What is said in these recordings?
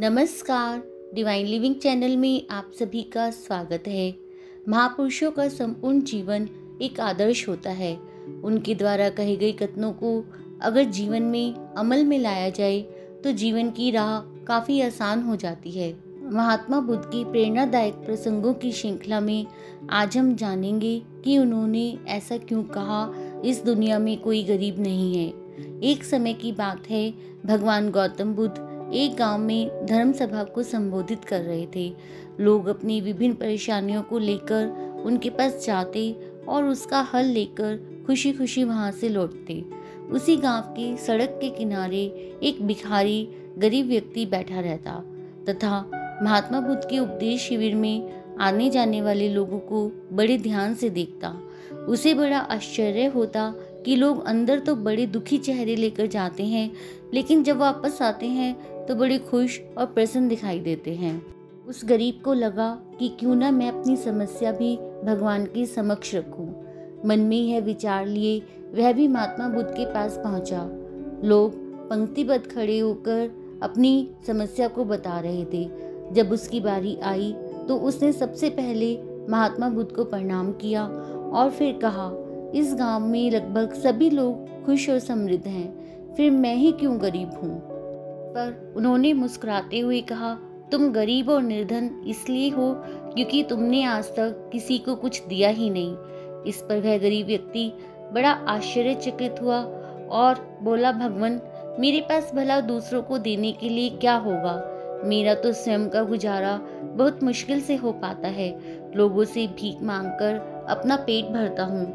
नमस्कार। Divine living channel में आप सभी का स्वागत है। महापुरुषों का संपूर्ण जीवन एक आदर्श होता है। उनके द्वारा कही गई कथनों को अगर जीवन में अमल में लाया जाए तो जीवन की राह काफ़ी आसान हो जाती है। महात्मा बुद्ध की प्रेरणादायक प्रसंगों की श्रृंखला में आज हम जानेंगे कि उन्होंने ऐसा क्यों कहा, इस दुनिया में कोई गरीब नहीं है। एक समय की बात है, भगवान गौतम बुद्ध एक गाँव में धर्म सभा को संबोधित कर रहे थे। लोग अपनी विभिन्न परेशानियों को लेकर उनके पास जाते और उसका हल लेकर खुशी खुशी वहाँ से लौटते। उसी गाँव की सड़क के किनारे एक भिखारी गरीब व्यक्ति बैठा रहता तथा महात्मा बुद्ध के उपदेश शिविर में आने जाने वाले लोगों को बड़े ध्यान से देखता। उसे बड़ा आश्चर्य होता कि लोग अंदर तो बड़े दुखी चेहरे लेकर जाते हैं, लेकिन जब वापस आते हैं तो बड़े खुश और प्रसन्न दिखाई देते हैं। उस गरीब को लगा कि क्यों ना मैं अपनी समस्या भी भगवान के समक्ष रखूँ। मन में यह विचार लिए, वह भी महात्मा बुद्ध के पास पहुँचा। लोग पंक्तिबद्ध खड़े होकर अपनी समस्या को बता रहे थे। जब उसकी बारी आई तो उसने सबसे पहले महात्मा बुद्ध को प्रणाम किया और फिर कहा, इस गाँव में लगभग सभी लोग खुश और समृद्ध हैं। फिर मैं ही क्यों गरीब हूँ? पर उन्होंने मुस्कुराते हुए कहा, तुम गरीब और निर्धन इसलिए हो क्योंकि तुमने आज तक किसी को कुछ दिया ही नहीं। इस पर वह गरीब व्यक्ति बड़ा आश्चर्यचकित हुआ और बोला, भगवान, मेरे पास भला दूसरों को देने के लिए क्या होगा? मेरा तो स्वयं का गुजारा बहुत मुश्किल से हो पाता है। लोगों से भीख मांगकर अपना पेट भरता हूँ।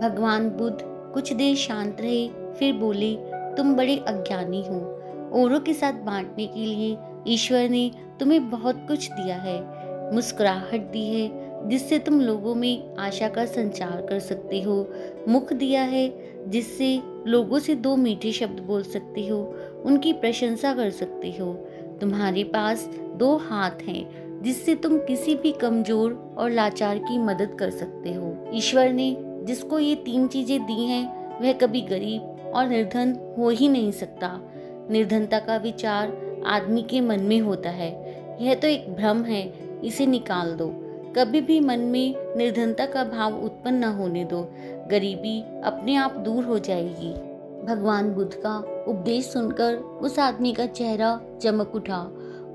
भगवान बुद्ध कुछ देर शांत रहे, फिर बोले, तुम बड़े अज्ञानी हो। औरों के साथ बांटने के लिए ईश्वर ने तुम्हें बहुत कुछ दिया है। मुस्कुराहट दी है, जिससे तुम लोगों में आशा का संचार कर सकते हो। मुख दिया है, जिससे लोगों से दो मीठे शब्द बोल सकते हो, उनकी प्रशंसा कर सकते हो। तुम्हारे पास दो हाथ हैं, जिससे तुम किसी भी कमज़ोर और लाचार की मदद कर सकते हो। ईश्वर ने जिसको ये तीन चीज़ें दी हैं, वह कभी गरीब और निर्धन हो ही नहीं सकता। निर्धनता का विचार आदमी के मन में होता है। यह तो एक भ्रम है, इसे निकाल दो। कभी भी मन में निर्धनता का भाव उत्पन्न न होने दो। गरीबी अपने आप दूर हो जाएगी। भगवान बुद्ध का उपदेश सुनकर उस आदमी का चेहरा चमक उठा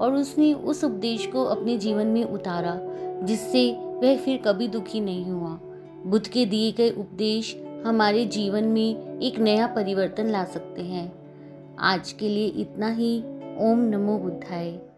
और उसने उस उपदेश को अपने जीवन में उतारा, जिससे वह फिर कभी दुखी नहीं हुआ। बुद्ध के दिए गए उपदेश हमारे जीवन में एक नया परिवर्तन ला सकते हैं। आज के लिए इतना ही। ओम नमो बुद्धाय।